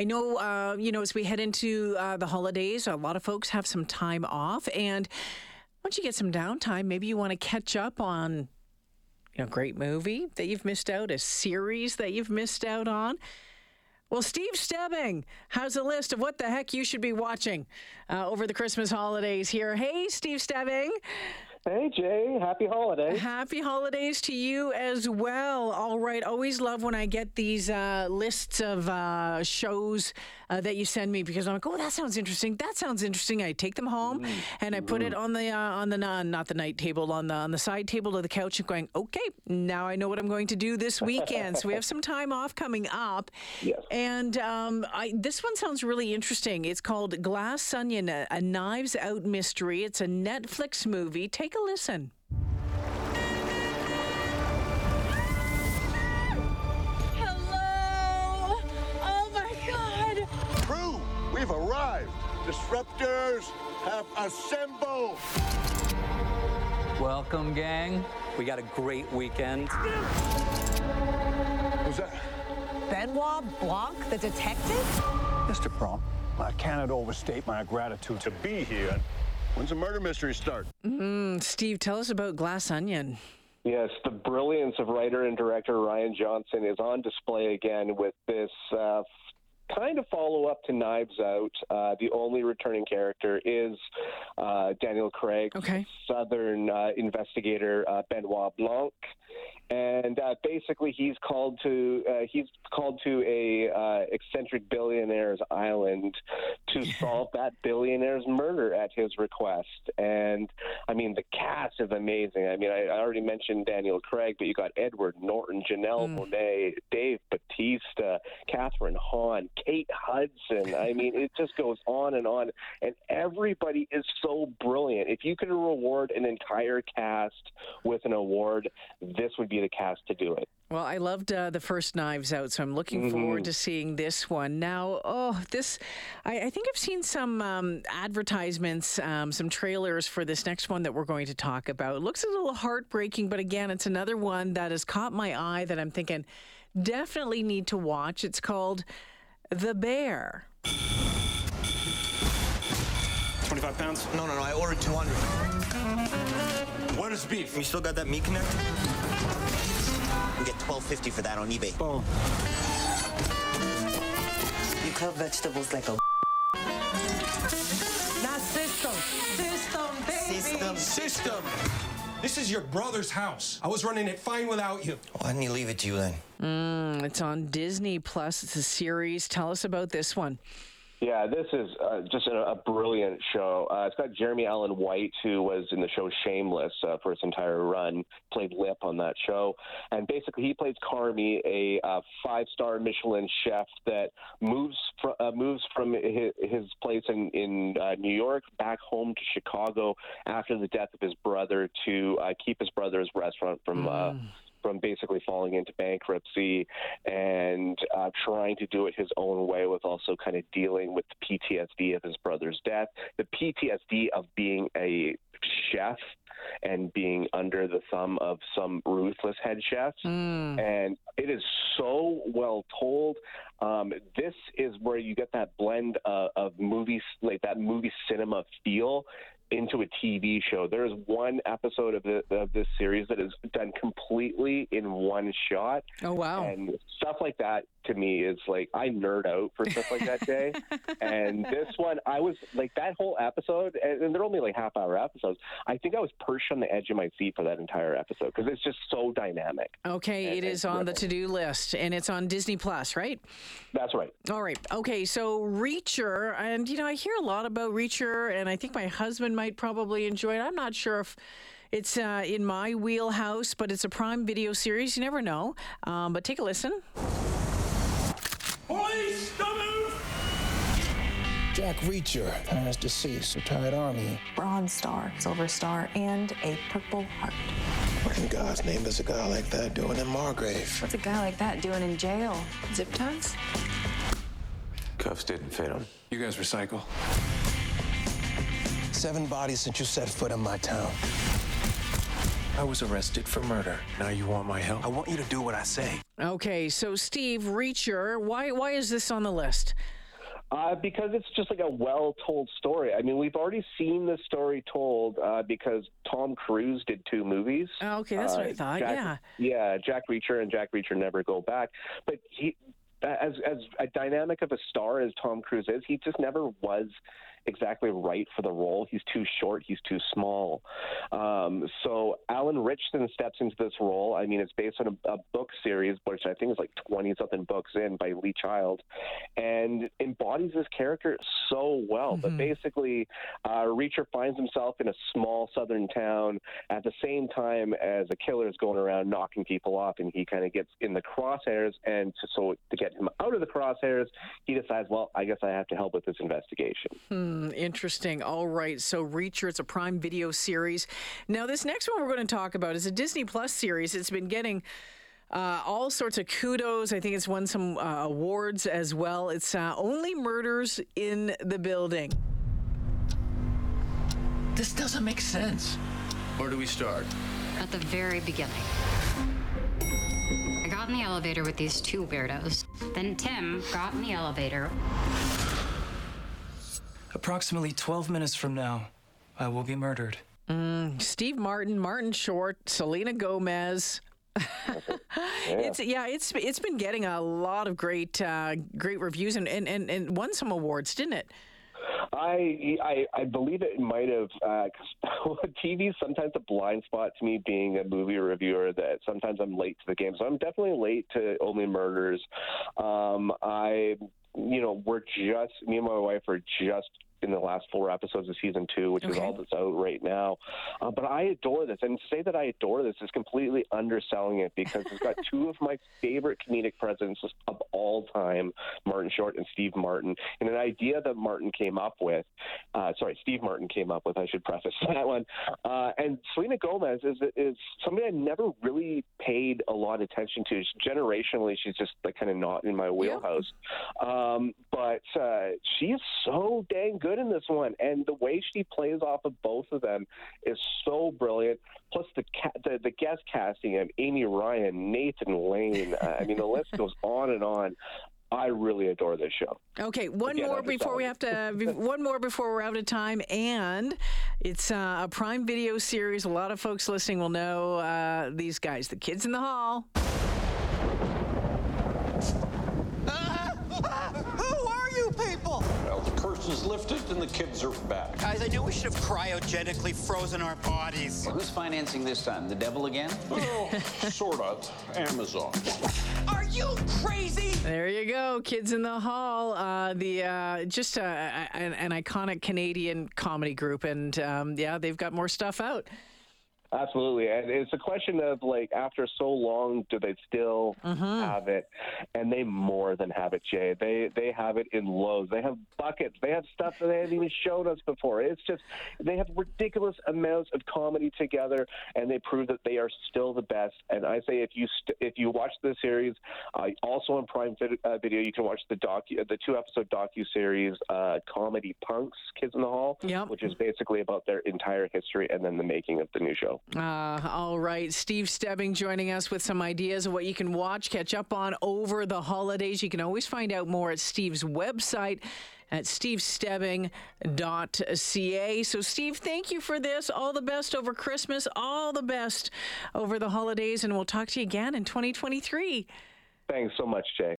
I know, uh, you know, as we head into uh, the holidays, a lot of folks have some time off. And once you get some downtime, maybe you want to catch up on you know, a great movie that you've missed out, a series that you've missed out on. Well, Steve Stebbing has a list of what the heck you should be watching uh, over the Christmas holidays here. Hey, Steve Stebbing. Hey, Jay. Happy holidays. Happy holidays to you as well. All right. Always love when I get these uh, lists of uh, shows uh, that you send me because I'm like, oh, that sounds interesting. That sounds interesting. I take them home mm-hmm. and I put it on the uh, on the uh, not the night table on the on the side table of the couch and going, okay, now I know what I'm going to do this weekend. so we have some time off coming up. Yes. And um, I, this one sounds really interesting. It's called Glass Onion, a, a Knives Out mystery. It's a Netflix movie. Take a listen. Hello! Oh my God! Crew, we've arrived. Disruptors have assembled. Welcome, gang. We got a great weekend. Who's that? Benoit Blanc, the detective? Mr. Bron, I cannot overstate my gratitude to be here When's the murder mystery start? Mm, Steve, tell us about Glass Onion. Yes, the brilliance of writer and director Rian Johnson is on display again with this uh, kind of follow up to Knives Out. Uh, the only returning character is uh, Daniel Craig, okay. Southern uh, investigator uh, Benoit Blanc and uh, basically he's called to uh, he's called to a uh, eccentric billionaire's island to solve that billionaire's murder at his request. And I mean, the cast is amazing. I mean, I, I already mentioned Daniel Craig, but you got Edward Norton, Janelle mm. Monáe, Dave Bautista, Kathryn Hahn, Kate Hudson. I mean, it just goes on and on, and everybody is so brilliant. If you could reward an entire cast with an award, this would be the cast to do it. Well, I loved uh, the first Knives Out, so I'm looking mm-hmm. forward to seeing this one. Now, oh, this, I, I think I've seen some um, advertisements, um, some trailers for this next one that we're going to talk about. It looks a little heartbreaking, but again, it's another one that has caught my eye that I'm thinking definitely need to watch. It's called The Bear. 25 pounds? No, no, no, I ordered 200. What is beef? You still got that meat connect? We get twelve fifty for that on eBay. Boom. You cut vegetables like a. Not system. System, baby. System. System. This is your brother's house. I was running it fine without you. Why didn't he leave it to you then? Mm, it's on Disney Plus. It's a series. Tell us about this one. Yeah, this is uh, just a, a, brilliant show. Uh, it's got Jeremy Allen White, who was in the show Shameless uh, for its entire run, played Lip on that show, and basically he plays Carmy, a uh, five-star Michelin chef that moves fr- uh, moves from his, his place in in uh, New York back home to Chicago after the death of his brother to keep his brother's restaurant from. Mm from basically falling into bankruptcy and uh, trying to do it his own way with also kind of dealing with the PTSD of his brother's death, the PTSD of being a chef and being under the thumb of some ruthless head chefs. Mm. And it is so well told. Um, this is where you get that blend uh, of movies, like that movie cinema feel into a TV show. There is one episode of, the, of this series that is done completely in one shot. Oh wow! And stuff like that to me is like I nerd out for stuff like that day. and this one, I was like that whole episode, and they're only like half hour episodes. I think I was perched on the edge of my seat for that entire episode because it's just so dynamic. Okay, and, it is on the to do list, and it's on Disney Plus, right? That's right. All right. Okay, so Reacher, and you know I hear a lot about Reacher, and I think my husband might probably enjoy it. I'm not sure if it's uh, in my wheelhouse, but it's a Prime Video series. You never know. Um, but take a listen. Police, don't move! Jack Reacher has deceased, retired Army. Bronze Star, Silver Star, and a Purple Heart. What in God's name is a guy like that doing in Margrave? What's a guy like that doing in jail? Zip ties? Cuffs didn't fit him. You guys recycle. Seven bodies since you set foot in my town. I was arrested for murder. Now you want my help? I want you to do what I say. Okay, so Steve Reacher, why why is this on the list? Uh, because it's just like a well told story. I mean, we've already seen the story told uh, because Tom Cruise did two movies. Oh, okay, that's uh, what I thought. Jack, yeah. Yeah, Jack Reacher and Jack Reacher Never Go Back. But he, as as a dynamic of a star as Tom Cruise is, he just never was exactly right for the role. He's too short. He's too small. Um, so Alan Ritchson steps into this role. I mean, it's based on a, a book series, which I think is like 20 something books in by Lee Child, and embodies this character so well. Mm-hmm. But basically, uh, Reacher finds himself in a small southern town at the same time as a killer is going around knocking people off, and he kind of gets in the crosshairs. And to, so to get him out of the crosshairs, he decides, well, I guess I have to help with this investigation. Hmm, interesting. All right. So, Reacher, it's a Prime Video series. Now, this next one we're going to talk about is a Disney Plus series. It's been getting. Uh, all sorts of kudos. I think it's won some uh, awards as well. It's uh, Only Murders in the Building. This doesn't make sense. Where do we start? At the very beginning. I got in the elevator with these two weirdos. Then Tim got in the elevator. Approximately 12 minutes from now, I will be murdered. Mm, Steve Martin, Martin Short, Selena Gomez. It's yeah, it's it's been getting a lot of great uh, great reviews and, and, and, and won some awards, didn't it? I, I I believe it might have. Uh, 'cause TV is sometimes a blind spot to me, being a movie reviewer. That sometimes I'm late to the game, so I'm definitely late to Only Murders. Um, I, you know, we're just me and my wife are just in the last four episodes of season two, which is all that's out right now. Uh, but I adore this, and to say that I adore this is completely underselling it because it's got two of my favorite comedic presences of all time, Martin Short and Steve Martin, and an idea that Martin came up with. Uh, sorry, Steve Martin came up with. I should preface that one. Uh, and Selena Gomez is is somebody I never really paid a lot of attention to. Generationally, she's just like kind of not in my wheelhouse. Um, but uh, she is so dang good in this one, and the way she plays off of both of them is so brilliant. Plus the ca- the, the guest casting of Amy Ryan, Nathan Lane. Uh, I mean, the list goes on and on. I really adore this show. Okay, one Again, more before we have to. one more before we're out of time, and it's uh, a Prime Video series. A lot of folks listening will know uh, these guys, the Kids in the Hall. Who are you people? Well, is lifted and the kids are back. Guys, I knew we should have cryogenically frozen our bodies. Well, Who's financing this time? The devil again? Oh, sort of. Amazon. Are you crazy? There you go, Kids in the Hall. Uh, the uh, just uh, an, an iconic Canadian comedy group, and um, yeah, they've got more stuff out. Absolutely, and it's a question of like after so long, do they still have it? And they more than have it, Jay. They they have it in loads. They have buckets. They have stuff that they haven't even shown us before. It's just they have ridiculous amounts of comedy together, and they prove that they are still the best. And I say if you st- if you watch the series, uh, also on Prime vid- uh, Video, you can watch the docu the two episode docu series, uh, Comedy Punks, Kids in the Hall, which is basically about their entire history and then the making of the new show. Uh, all right. Steve Stebbing joining us with some ideas of what you can watch, catch up on over the holidays. You can always find out more at Steve's website at stevestebbing.ca. So, Steve, thank you for this. All the best over Christmas, all the best over the holidays, and we'll talk to you again in 2023. Thanks so much, Jay.